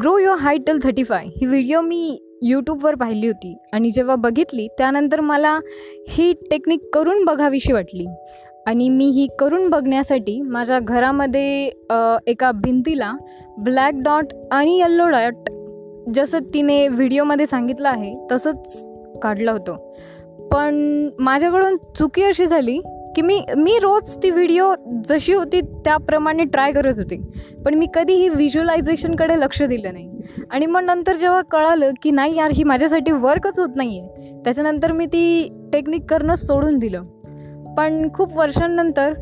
Grow your height till thirty five he video मी यूट्यूबवर पाहिली होती. आणि जेव्हा बघितली त्यानंतर मला ही टेक्निक करून बघावीशी वाटली. आणि मी ही करून बघण्यासाठी माझ्या घरामध्ये एका भिंतीला ब्लॅक डॉट आणि येल्लो डॉट जसं तिने व्हिडिओमध्ये सांगितलं आहे तसंच काढलं होतं. पण माझ्याकडून चुकी अशी झाली की मी मी रोज ती व्हिडिओ जशी होती त्याप्रमाणे ट्राय करत होती. पण मी कधीही व्हिज्युअलायझेशनकडे लक्ष दिलं नाही. आणि मग नंतर जेव्हा कळालं की नाही यार ही माझ्यासाठी वर्कच होत नाही आहे त्याच्यानंतर मी ती टेक्निक करणं सोडून दिलं. पण खूप वर्षांनंतर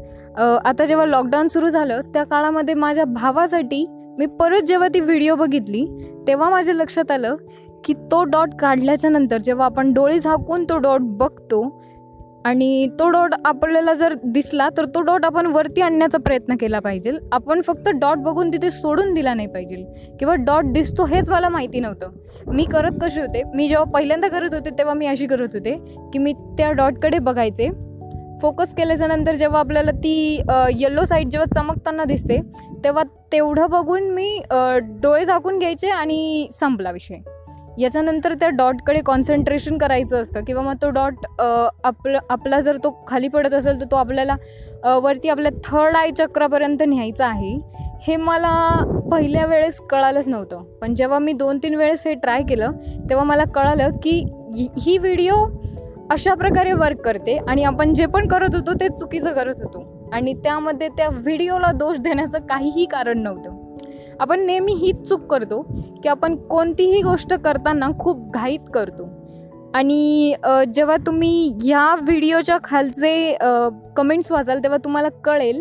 आता जेव्हा लॉकडाऊन सुरू झालं त्या काळामध्ये माझ्या भावासाठी मी परत जेव्हा ती व्हिडिओ बघितली तेव्हा माझ्या लक्षात आलं की तो डॉट काढल्याच्या नंतर जेव्हा आपण डोळे झाकून तो डॉट बघतो आणि तो डॉट आपल्याला जर दिसला तर तो डॉट आपण वरती आणण्याचा प्रयत्न केला पाहिजे. आपण फक्त डॉट बघून तिथे सोडून दिला नाही पाहिजे. किंवा डॉट दिसतो हेच मला माहिती नव्हतं. मी करत कसे होते? मी जेव्हा पहिल्यांदा करत होते तेव्हा मी अशी करत होते की मी त्या डॉटकडे बघायचे. फोकस केल्याच्यानंतर जेव्हा आपल्याला ती येल्लो साईड जेव्हा चमकताना दिसते तेव्हा तेवढं बघून मी डोळे झाकून घ्यायचे आणि संपला विषय. याच्यानंतर त्या डॉटकडे कॉन्सन्ट्रेशन करायचं असतं. किंवा मग तो डॉट आपलं आपला जर तो खाली पडत असेल तर तो आपल्याला वरती आपल्या थर्ड आय चक्रापर्यंत न्यायचा आहे. हे मला पहिल्या वेळेस कळालंच नव्हतं. पण जेव्हा मी दोन तीन वेळेस हे ट्राय केलं तेव्हा मला कळालं की ही- ही व्हिडिओ अशा प्रकारे वर्क करते आणि आपण जे पण करत होतो ते चुकीचं करत होतो. आणि त्यामध्ये त्या व्हिडिओला दोष देण्याचं काहीही कारण नव्हतं. आपण नेहमी हीच चूक करतो की आपण कोणतीही गोष्ट करताना खूप घाईत करतो. आणि जेव्हा तुम्ही ह्या व्हिडिओच्या खालचे कमेंट्स वाचाल तेव्हा तुम्हाला कळेल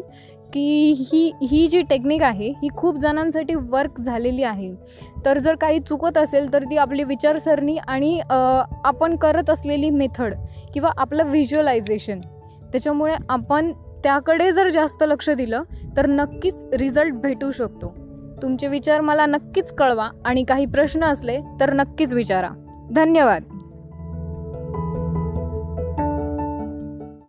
की ही ही जी टेक्निक आहे ही खूप जणांसाठी वर्क झालेली आहे. तर जर काही चुकत असेल तर ती आपली विचारसरणी आणि आपण करत असलेली मेथड किंवा आपलं व्हिज्युअलायझेशन त्याच्यामुळे आपण त्याकडे जर जास्त लक्ष दिलं तर नक्कीच रिझल्ट भेटू शकतो. तुमचे विचार मला नक्कीच कळवा आणि काही प्रश्न असले तर नक्कीच विचारा. धन्यवाद.